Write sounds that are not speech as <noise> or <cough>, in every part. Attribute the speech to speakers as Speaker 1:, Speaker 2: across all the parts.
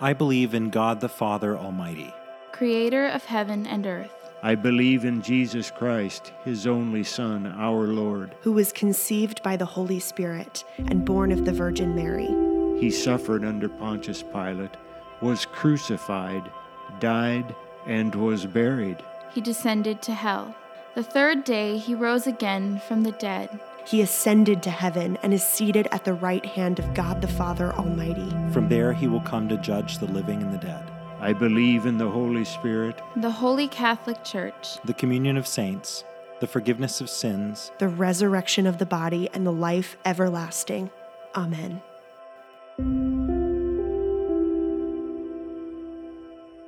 Speaker 1: I believe in God the Father Almighty,
Speaker 2: creator of heaven and earth.
Speaker 3: I believe in Jesus Christ, his only Son, our Lord,
Speaker 4: who was conceived by the Holy Spirit and born of the Virgin Mary.
Speaker 3: He suffered under Pontius Pilate, was crucified, died, and was buried.
Speaker 2: He descended to hell. The third day he rose again from the dead.
Speaker 4: He ascended to heaven and is seated at the right hand of God the Father Almighty.
Speaker 1: From there he will come to judge the living and the dead.
Speaker 3: I believe in the Holy Spirit,
Speaker 2: the Holy Catholic Church,
Speaker 1: the communion of saints, the forgiveness of sins,
Speaker 4: the resurrection of the body, and the life everlasting. Amen.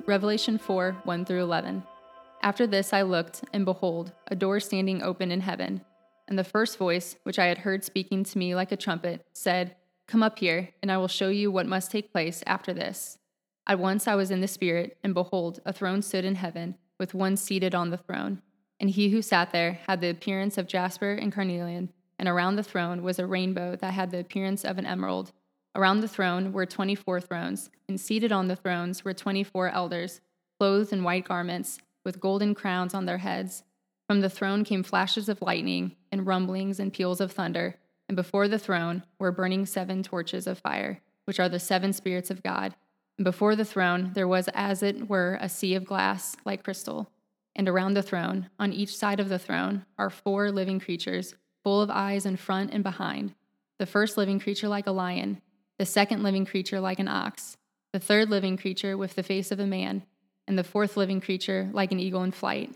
Speaker 5: Revelation 4 1 through 11. After this I looked, and behold, a door standing open in heaven. And the first voice, which I had heard speaking to me like a trumpet, said, Come up here, and I will show you what must take place after this. At once I was in the Spirit, and behold, a throne stood in heaven, with one seated on the throne. And he who sat there had the appearance of jasper and carnelian, and around the throne was a rainbow that had the appearance of an emerald. Around the throne were twenty four thrones, and seated on the thrones were twenty four elders, clothed in white garments, with golden crowns on their heads. From the throne came flashes of lightning, and rumblings and peals of thunder, and before the throne were burning seven torches of fire, which are the seven spirits of God. And before the throne there was as it were a sea of glass, like crystal. And around the throne, on each side of the throne, are four living creatures, full of eyes in front and behind. The first living creature like a lion, the second living creature like an ox, the third living creature with the face of a man, and the fourth living creature like an eagle in flight.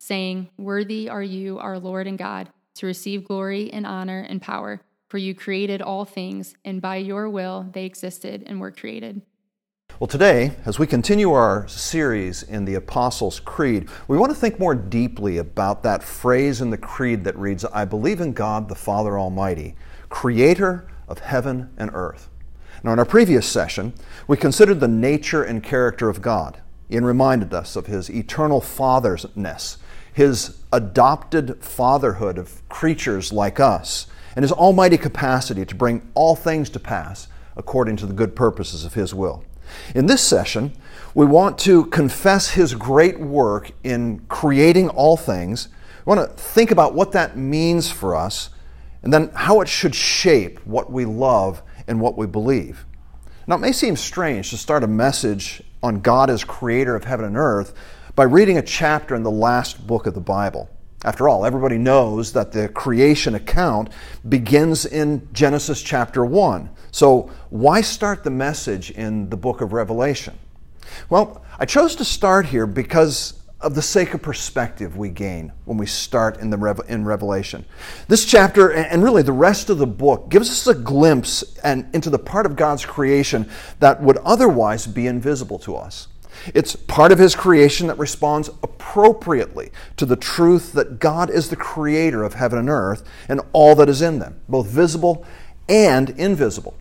Speaker 5: saying, Worthy are you, our Lord and God, to receive glory and honor and power, for you created all things, and by your will they existed and were created.
Speaker 6: Well, today, as we continue our series in the Apostles' Creed, we want to think more deeply about that phrase in the Creed that reads, I believe in God the Father Almighty, creator of heaven and earth. Now, in our previous session, we considered the nature and character of God. Ian reminded us of his eternal fatherness, his adopted fatherhood of creatures like us, and his almighty capacity to bring all things to pass according to the good purposes of his will. In this session, we want to confess His great work in creating all things. We want to think about what that means for us and then how it should shape what we love and what we believe. Now, it may seem strange to start a message on God as creator of heaven and earth by reading a chapter in the last book of the Bible. After all, everybody knows that the creation account begins in Genesis chapter 1. So, why start the message in the book of Revelation? Well, I chose to start here because of the sake of perspective we gain when we start in, the in Revelation. This chapter, and really the rest of the book, gives us a glimpse and, into the part of God's creation that would otherwise be invisible to us. It's part of His creation that responds appropriately to the truth that God is the creator of heaven and earth and all that is in them, both visible and invisible.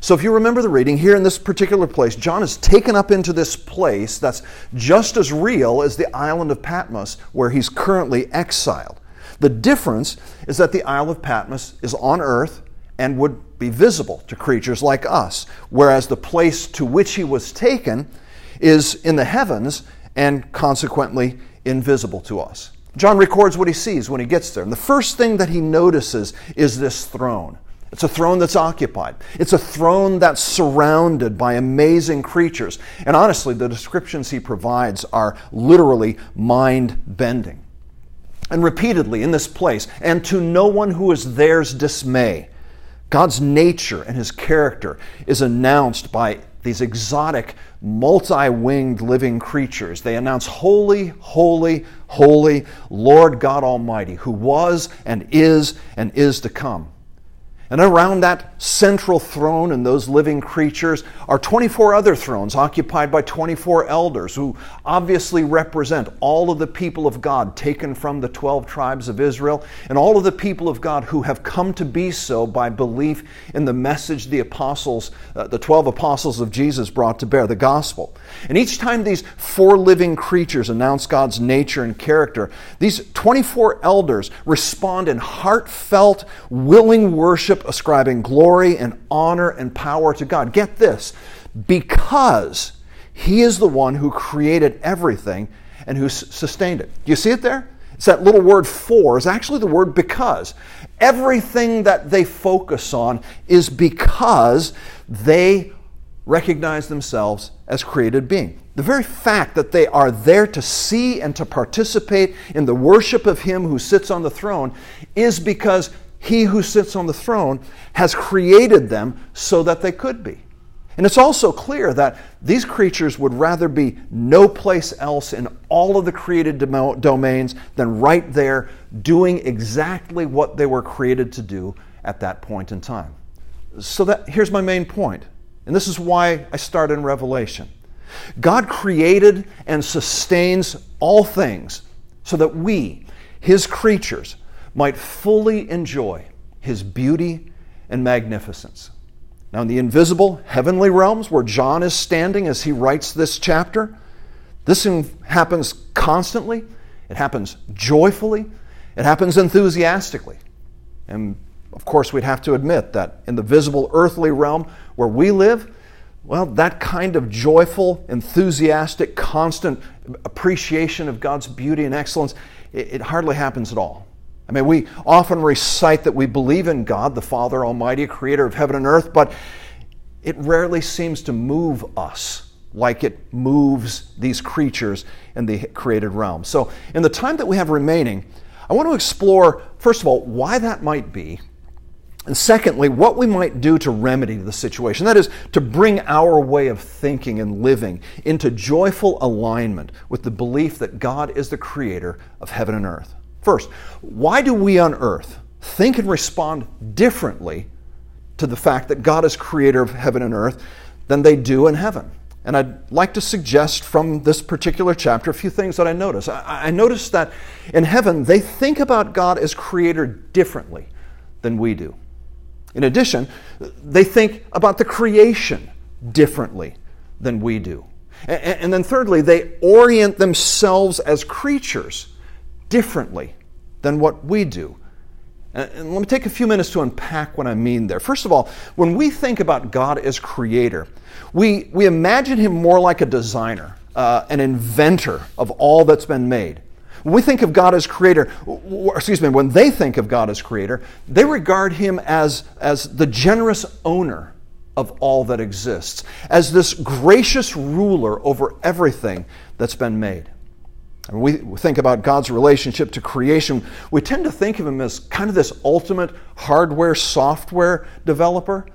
Speaker 6: So, if you remember the reading, here in this particular place, John is taken up into this place that's just as real as the island of Patmos, where he's currently exiled. The difference is that the Isle of Patmos is on earth and would be visible to creatures like us, whereas the place to which he was taken is in the heavens and consequently invisible to us. John records what he sees when he gets there. And the first thing that he notices is this throne. It's a throne that's occupied. It's a throne that's surrounded by amazing creatures. And honestly, the descriptions he provides are literally mind bending. And repeatedly in this place, and to no one who is there's dismay, God's nature and his character is announced by these exotic, multi winged living creatures. They announce, Holy, holy, holy, Lord God Almighty, who was and is and is to come. And around that central throne and those living creatures are 24 other thrones occupied by 24 elders who obviously represent all of the people of God taken from the 12 tribes of Israel and all of the people of God who have come to be so by belief in the message the apostles, uh, the 12 apostles of Jesus brought to bear, the gospel. And each time these four living creatures announce God's nature and character, these 24 elders respond in heartfelt, willing worship ascribing glory and honor and power to God. Get this because He is the one who created everything and who sustained it. Do you see it there? It's that little word for is actually the word because. Everything that they focus on is because they recognize themselves as created being. The very fact that they are there to see and to participate in the worship of Him who sits on the throne is because he who sits on the throne has created them so that they could be. And it's also clear that these creatures would rather be no place else in all of the created domains than right there doing exactly what they were created to do at that point in time. So that here's my main point. And this is why I start in Revelation. God created and sustains all things so that we, his creatures, might fully enjoy his beauty and magnificence. Now, in the invisible heavenly realms where John is standing as he writes this chapter, this happens constantly, it happens joyfully, it happens enthusiastically. And of course, we'd have to admit that in the visible earthly realm where we live, well, that kind of joyful, enthusiastic, constant appreciation of God's beauty and excellence, it, hardly happens at all. I mean, we often recite that we believe in God, the Father Almighty, creator of heaven and earth, but it rarely seems to move us like it moves these creatures in the created realm. So, in the time that we have remaining, I want to explore, first of all, why that might be, and secondly, what we might do to remedy the situation. That is, to bring our way of thinking and living into joyful alignment with the belief that God is the creator of heaven and earth. First, why do we on earth think and respond differently to the fact that God is creator of heaven and earth than they do in heaven? And I'd like to suggest from this particular chapter a few things that I notice. I, I notice that in heaven, they think about God as creator differently than we do. In addition, they think about the creation differently than we do. And, and then, thirdly, they orient themselves as creatures differently than what we do. And let me take a few minutes to unpack what I mean there. First of all, when we think about God as creator, we, we imagine him more like a designer, uh, an inventor of all that's been made. When we think of God as creator, excuse me, when they think of God as creator, they regard him as, as the generous owner of all that exists, as this gracious ruler over everything that's been made. And we think about God's relationship to creation, we tend to think of Him as kind of this ultimate hardware software developer.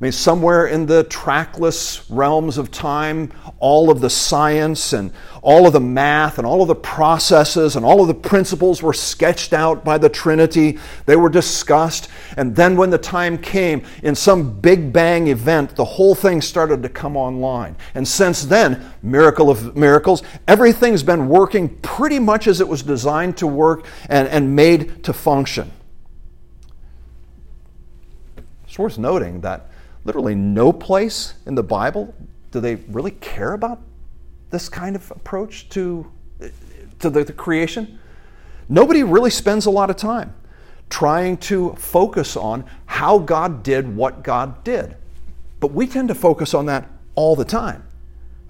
Speaker 6: I mean, somewhere in the trackless realms of time, all of the science and all of the math and all of the processes and all of the principles were sketched out by the Trinity. They were discussed. And then, when the time came, in some big bang event, the whole thing started to come online. And since then, miracle of miracles, everything's been working pretty much as it was designed to work and, and made to function. It's worth noting that literally no place in the Bible do they really care about this kind of approach to, to the, the creation. Nobody really spends a lot of time trying to focus on how God did what God did. But we tend to focus on that all the time.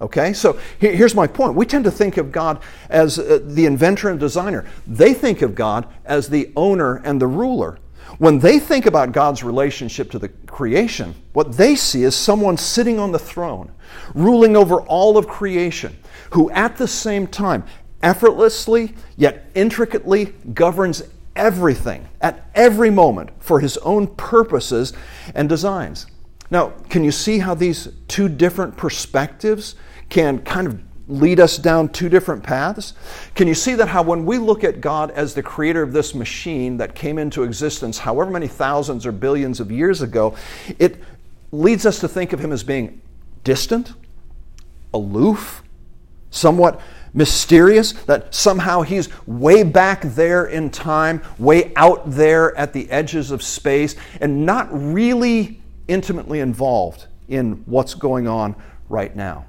Speaker 6: Okay, so here's my point. We tend to think of God as uh, the inventor and designer. They think of God as the owner and the ruler. When they think about God's relationship to the creation, what they see is someone sitting on the throne, ruling over all of creation, who at the same time effortlessly yet intricately governs everything at every moment for his own purposes and designs. Now, can you see how these two different perspectives can kind of lead us down two different paths? Can you see that how when we look at God as the creator of this machine that came into existence however many thousands or billions of years ago, it leads us to think of him as being distant, aloof, somewhat mysterious, that somehow he's way back there in time, way out there at the edges of space, and not really intimately involved in what's going on right now.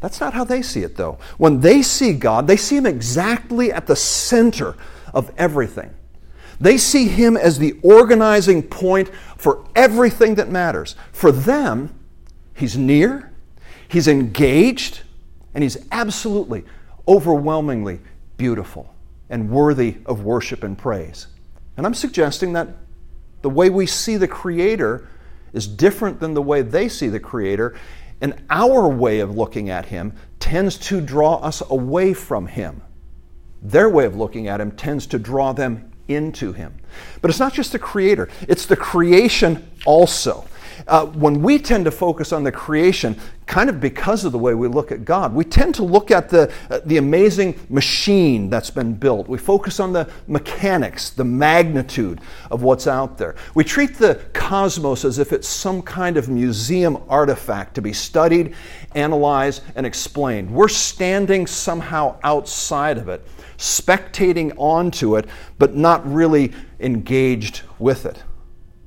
Speaker 6: That's not how they see it, though. When they see God, they see Him exactly at the center of everything. They see Him as the organizing point for everything that matters. For them, He's near, He's engaged, and He's absolutely, overwhelmingly beautiful and worthy of worship and praise. And I'm suggesting that the way we see the Creator is different than the way they see the Creator, and our way of looking at Him tends to draw us away from Him. Their way of looking at Him tends to draw them into Him. But it's not just the Creator, it's the creation also. Uh, when we tend to focus on the creation, kind of because of the way we look at God, we tend to look at the, uh, the amazing machine that's been built. We focus on the mechanics, the magnitude of what's out there. We treat the cosmos as if it's some kind of museum artifact to be studied, analyzed, and explained. We're standing somehow outside of it, spectating onto it, but not really engaged with it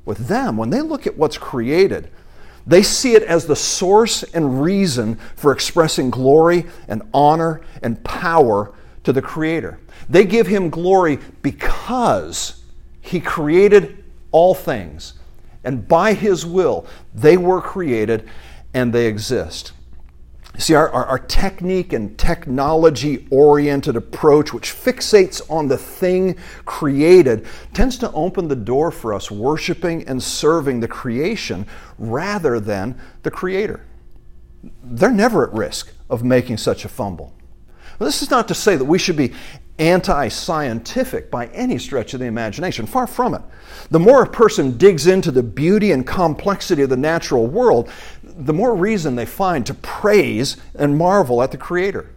Speaker 6: with them, when they look at what's created, they see it as the source and reason for expressing glory and honor and power to the Creator. They give Him glory because He created all things, and by His will, they were created and they exist. See, our, our, our, technique and technology oriented approach, which fixates on the thing created, tends to open the door for us worshiping and serving the creation rather than the creator. They're never at risk of making such a fumble. Well, this is not to say that we should be anti scientific by any stretch of the imagination. Far from it. The more a person digs into the beauty and complexity of the natural world, the more reason they find to praise and marvel at the Creator.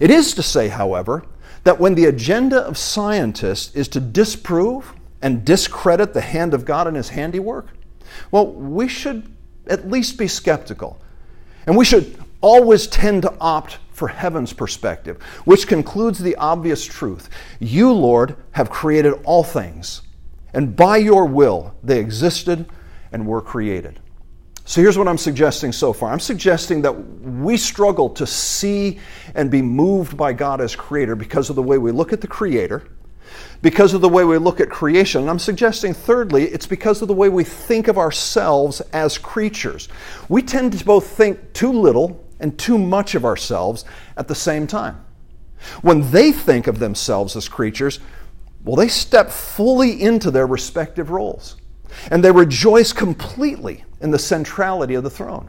Speaker 6: It is to say, however, that when the agenda of scientists is to disprove and discredit the hand of God and His handiwork, well, we should at least be skeptical. And we should always tend to opt for heaven's perspective, which concludes the obvious truth You, Lord, have created all things, and by your will they existed and were created. So here's what I'm suggesting so far. I'm suggesting that we struggle to see and be moved by God as creator because of the way we look at the creator, because of the way we look at creation. And I'm suggesting, thirdly, it's because of the way we think of ourselves as creatures. We tend to both think too little and too much of ourselves at the same time. When they think of themselves as creatures, well, they step fully into their respective roles. And they rejoice completely in the centrality of the throne.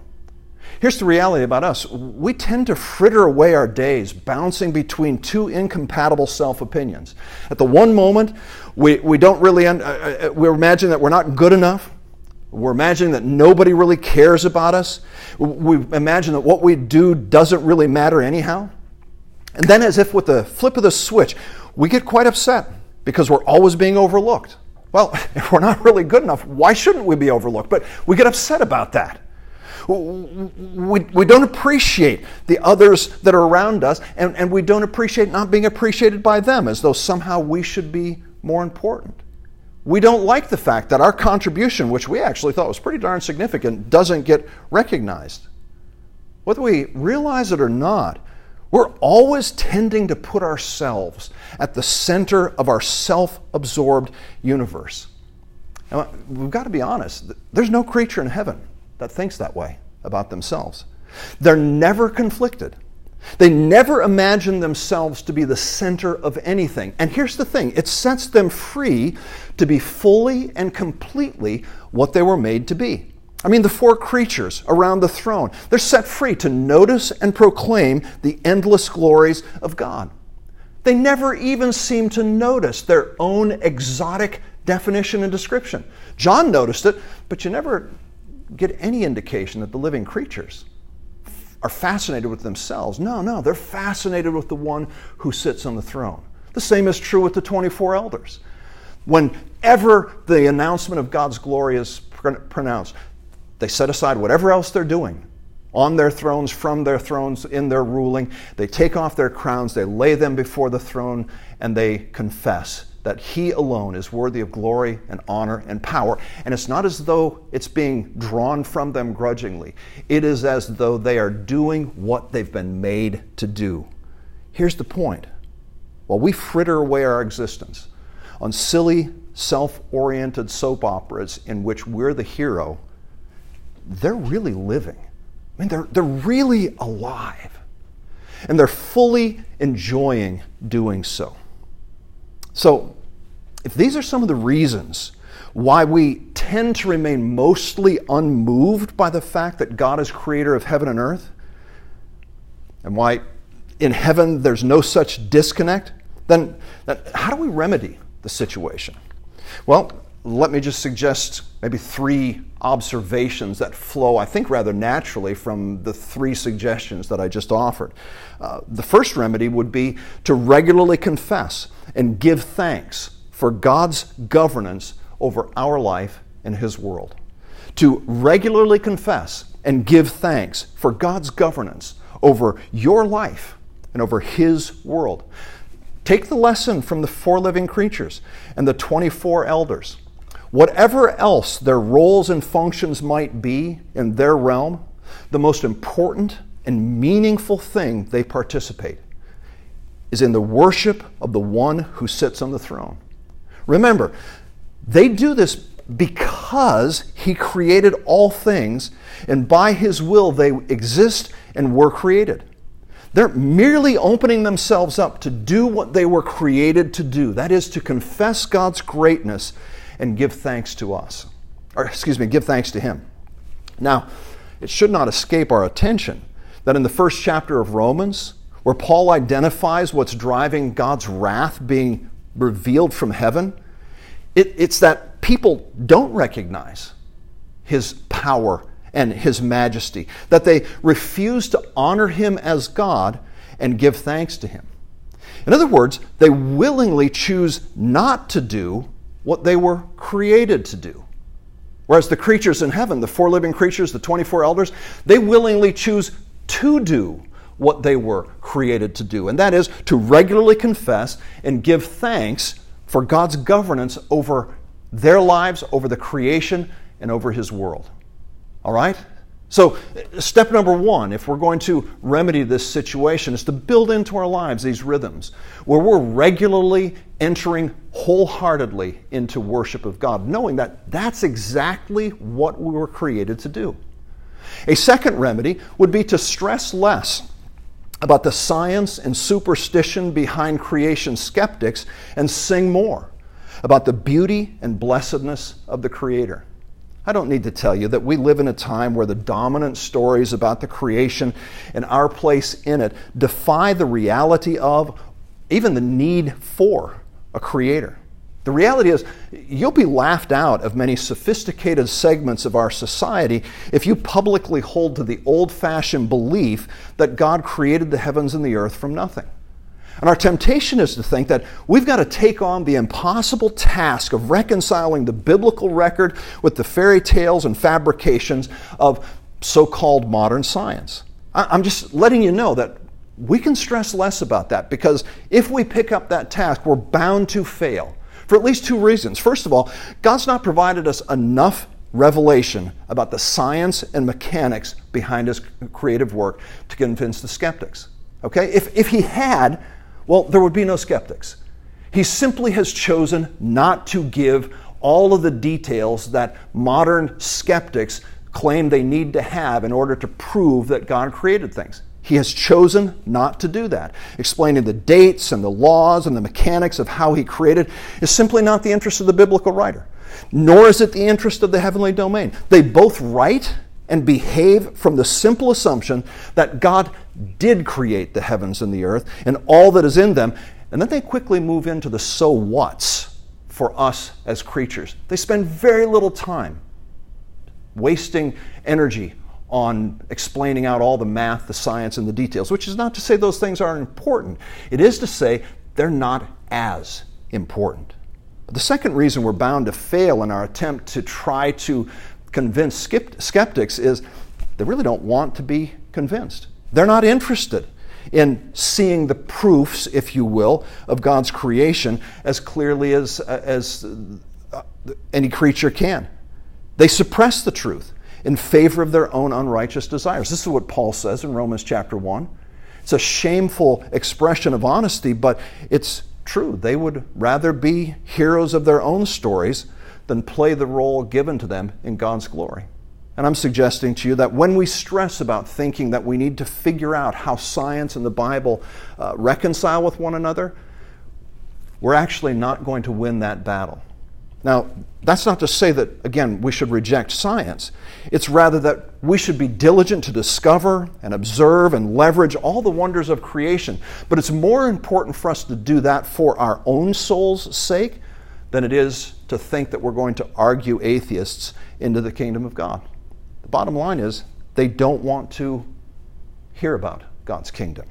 Speaker 6: Here's the reality about us we tend to fritter away our days bouncing between two incompatible self opinions. At the one moment, we, we don't really, un- uh, uh, we imagine that we're not good enough. We're imagining that nobody really cares about us. We imagine that what we do doesn't really matter anyhow. And then, as if with the flip of the switch, we get quite upset because we're always being overlooked. Well, if <laughs> we're not really good enough, why shouldn't we be overlooked? But we get upset about that. We, we don't appreciate the others that are around us, and, and we don't appreciate not being appreciated by them as though somehow we should be more important. We don't like the fact that our contribution, which we actually thought was pretty darn significant, doesn't get recognized. Whether we realize it or not, we're always tending to put ourselves at the center of our self absorbed universe. Now, we've got to be honest, there's no creature in heaven that thinks that way about themselves. They're never conflicted. They never imagine themselves to be the center of anything. And here's the thing it sets them free to be fully and completely what they were made to be. I mean, the four creatures around the throne, they're set free to notice and proclaim the endless glories of God. They never even seem to notice their own exotic definition and description. John noticed it, but you never get any indication that the living creatures are fascinated with themselves. No, no, they're fascinated with the one who sits on the throne. The same is true with the 24 elders. Whenever the announcement of God's glory is pronounced, they set aside whatever else they're doing on their thrones, from their thrones, in their ruling. They take off their crowns, they lay them before the throne, and they confess that He alone is worthy of glory and honor and power. And it's not as though it's being drawn from them grudgingly, it is as though they are doing what they've been made to do. Here's the point while we fritter away our existence on silly, self oriented soap operas in which we're the hero, they're really living. I mean, they're, they're really alive. And they're fully enjoying doing so. So, if these are some of the reasons why we tend to remain mostly unmoved by the fact that God is creator of heaven and earth, and why in heaven there's no such disconnect, then, then how do we remedy the situation? Well, let me just suggest maybe three observations that flow, I think, rather naturally from the three suggestions that I just offered. Uh, the first remedy would be to regularly confess and give thanks for God's governance over our life and His world. To regularly confess and give thanks for God's governance over your life and over His world. Take the lesson from the four living creatures and the 24 elders. Whatever else their roles and functions might be in their realm, the most important and meaningful thing they participate is in the worship of the one who sits on the throne. Remember, they do this because he created all things, and by his will they exist and were created. They're merely opening themselves up to do what they were created to do that is, to confess God's greatness and give thanks to us. Or, excuse me, give thanks to Him. Now, it should not escape our attention that in the first chapter of Romans, where Paul identifies what's driving God's wrath being revealed from heaven, it, it's that people don't recognize His power and his majesty, that they refuse to honor him as God and give thanks to him. In other words, they willingly choose not to do what they were created to do. Whereas the creatures in heaven, the four living creatures, the 24 elders, they willingly choose to do what they were created to do, and that is to regularly confess and give thanks for God's governance over their lives, over the creation, and over His world. All right? So, step number one, if we're going to remedy this situation, is to build into our lives these rhythms where we're regularly entering wholeheartedly into worship of God, knowing that that's exactly what we were created to do. A second remedy would be to stress less about the science and superstition behind creation skeptics and sing more about the beauty and blessedness of the Creator. I don't need to tell you that we live in a time where the dominant stories about the creation and our place in it defy the reality of, even the need for, a creator. The reality is, you'll be laughed out of many sophisticated segments of our society if you publicly hold to the old fashioned belief that God created the heavens and the earth from nothing. And our temptation is to think that we've got to take on the impossible task of reconciling the biblical record with the fairy tales and fabrications of so called modern science. I'm just letting you know that we can stress less about that because if we pick up that task, we're bound to fail for at least two reasons. First of all, God's not provided us enough revelation about the science and mechanics behind his creative work to convince the skeptics. Okay? If, if he had, well, there would be no skeptics. He simply has chosen not to give all of the details that modern skeptics claim they need to have in order to prove that God created things. He has chosen not to do that. Explaining the dates and the laws and the mechanics of how he created is simply not the interest of the biblical writer, nor is it the interest of the heavenly domain. They both write and behave from the simple assumption that God did create the heavens and the earth and all that is in them. And then they quickly move into the so what's for us as creatures. They spend very little time wasting energy on explaining out all the math, the science, and the details, which is not to say those things aren't important. It is to say they're not as important. The second reason we're bound to fail in our attempt to try to convince skeptics is they really don't want to be convinced. They're not interested in seeing the proofs, if you will, of God's creation as clearly as, as uh, any creature can. They suppress the truth in favor of their own unrighteous desires. This is what Paul says in Romans chapter 1. It's a shameful expression of honesty, but it's true. They would rather be heroes of their own stories than play the role given to them in God's glory. And I'm suggesting to you that when we stress about thinking that we need to figure out how science and the Bible uh, reconcile with one another, we're actually not going to win that battle. Now, that's not to say that, again, we should reject science. It's rather that we should be diligent to discover and observe and leverage all the wonders of creation. But it's more important for us to do that for our own soul's sake than it is to think that we're going to argue atheists into the kingdom of God. The bottom line is they don't want to hear about God's kingdom.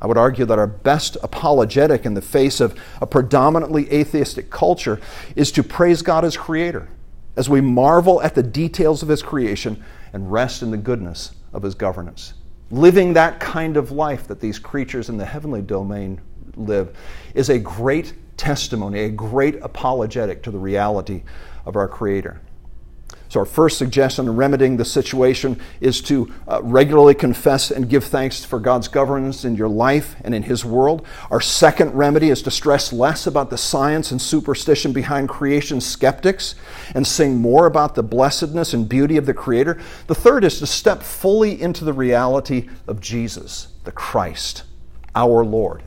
Speaker 6: I would argue that our best apologetic in the face of a predominantly atheistic culture is to praise God as creator as we marvel at the details of his creation and rest in the goodness of his governance. Living that kind of life that these creatures in the heavenly domain live is a great testimony, a great apologetic to the reality of our creator. So, our first suggestion in remedying the situation is to uh, regularly confess and give thanks for God's governance in your life and in His world. Our second remedy is to stress less about the science and superstition behind creation skeptics and sing more about the blessedness and beauty of the Creator. The third is to step fully into the reality of Jesus, the Christ, our Lord.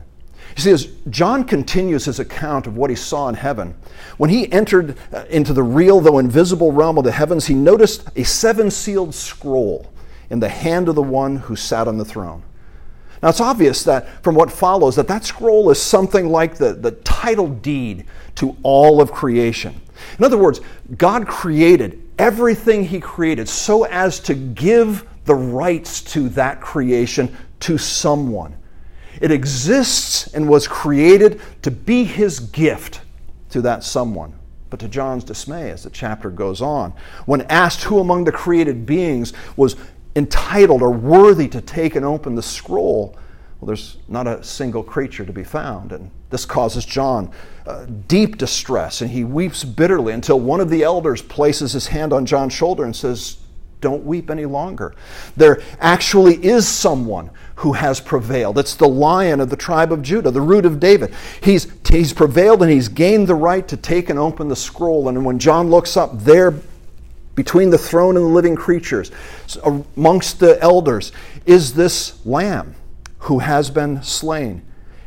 Speaker 6: You see, as John continues his account of what he saw in heaven, when he entered uh, into the real, though invisible realm of the heavens, he noticed a seven sealed scroll in the hand of the one who sat on the throne. Now, it's obvious that from what follows that that scroll is something like the, the title deed to all of creation. In other words, God created everything He created so as to give the rights to that creation to someone. It exists and was created to be his gift to that someone. But to John's dismay, as the chapter goes on, when asked who among the created beings was entitled or worthy to take and open the scroll, well, there's not a single creature to be found. And this causes John uh, deep distress, and he weeps bitterly until one of the elders places his hand on John's shoulder and says, don't weep any longer. There actually is someone who has prevailed. It's the lion of the tribe of Judah, the root of David. He's, he's prevailed and he's gained the right to take and open the scroll. And when John looks up there between the throne and the living creatures, amongst the elders, is this lamb who has been slain.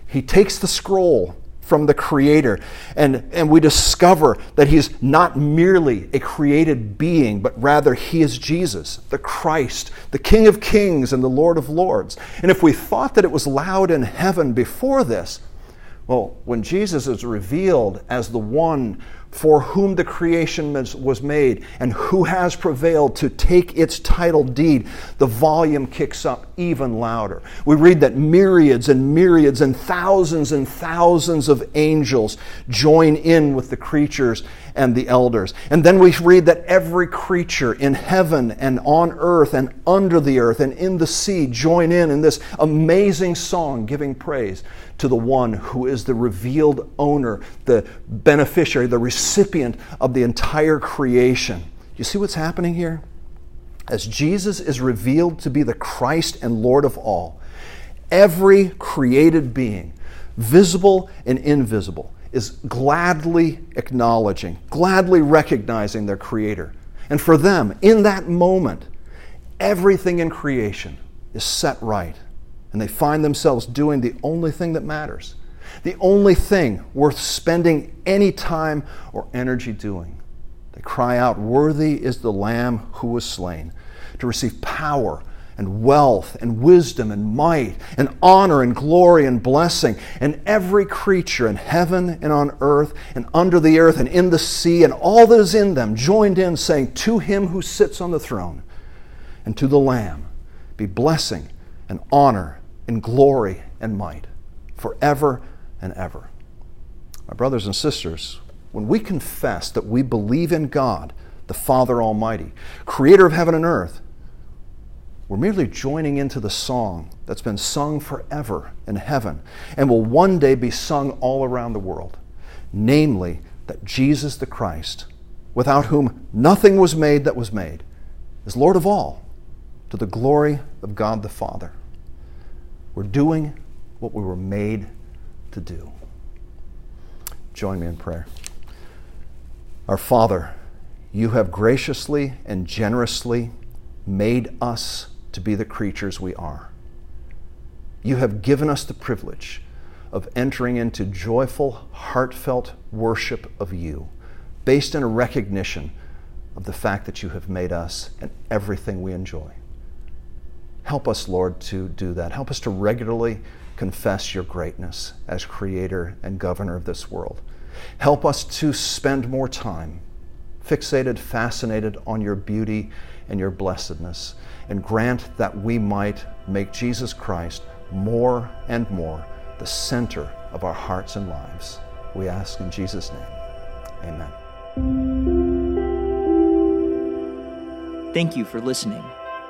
Speaker 6: He takes the scroll from the Creator. And, and we discover that He's not merely a created being, but rather He is Jesus, the Christ, the King of Kings and the Lord of Lords. And if we thought that it was loud in heaven before this, well, when Jesus is revealed as the one for whom the creation was made and who has prevailed to take its title deed, the volume kicks up even louder. We read that myriads and myriads and thousands and thousands of angels join in with the creatures and the elders. And then we read that every creature in heaven and on earth and under the earth and in the sea join in in this amazing song giving praise to the one who is the revealed owner, the beneficiary, the recipient of the entire creation. You see what's happening here? As Jesus is revealed to be the Christ and Lord of all, every created being, visible and invisible, is gladly acknowledging, gladly recognizing their Creator. And for them, in that moment, everything in creation is set right and they find themselves doing the only thing that matters, the only thing worth spending any time or energy doing. They cry out, Worthy is the Lamb who was slain to receive power and wealth and wisdom and might and honor and glory and blessing. And every creature in heaven and on earth and under the earth and in the sea and all that is in them joined in saying, To him who sits on the throne and to the Lamb be blessing and honor and glory and might forever and ever. My brothers and sisters, when we confess that we believe in God, the Father Almighty, creator of heaven and earth, we're merely joining into the song that's been sung forever in heaven and will one day be sung all around the world, namely that Jesus the Christ, without whom nothing was made that was made, is Lord of all, to the glory of God the Father. We're doing what we were made to do. Join me in prayer. Our Father, you have graciously and generously made us to be the creatures we are. You have given us the privilege of entering into joyful, heartfelt worship of you, based in a recognition of the fact that you have made us and everything we enjoy. Help us, Lord, to do that. Help us to regularly confess your greatness as creator and governor of this world. Help us to spend more time fixated, fascinated on your beauty and your blessedness, and grant that we might make Jesus Christ more and more the center of our hearts and lives. We ask in Jesus' name. Amen.
Speaker 7: Thank you for listening.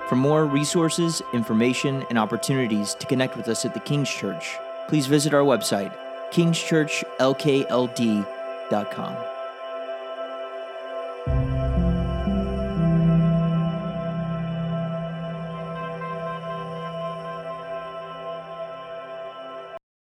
Speaker 7: For more resources, information, and opportunities to connect with us at the King's Church, please visit our website, kingschurchlkld.com.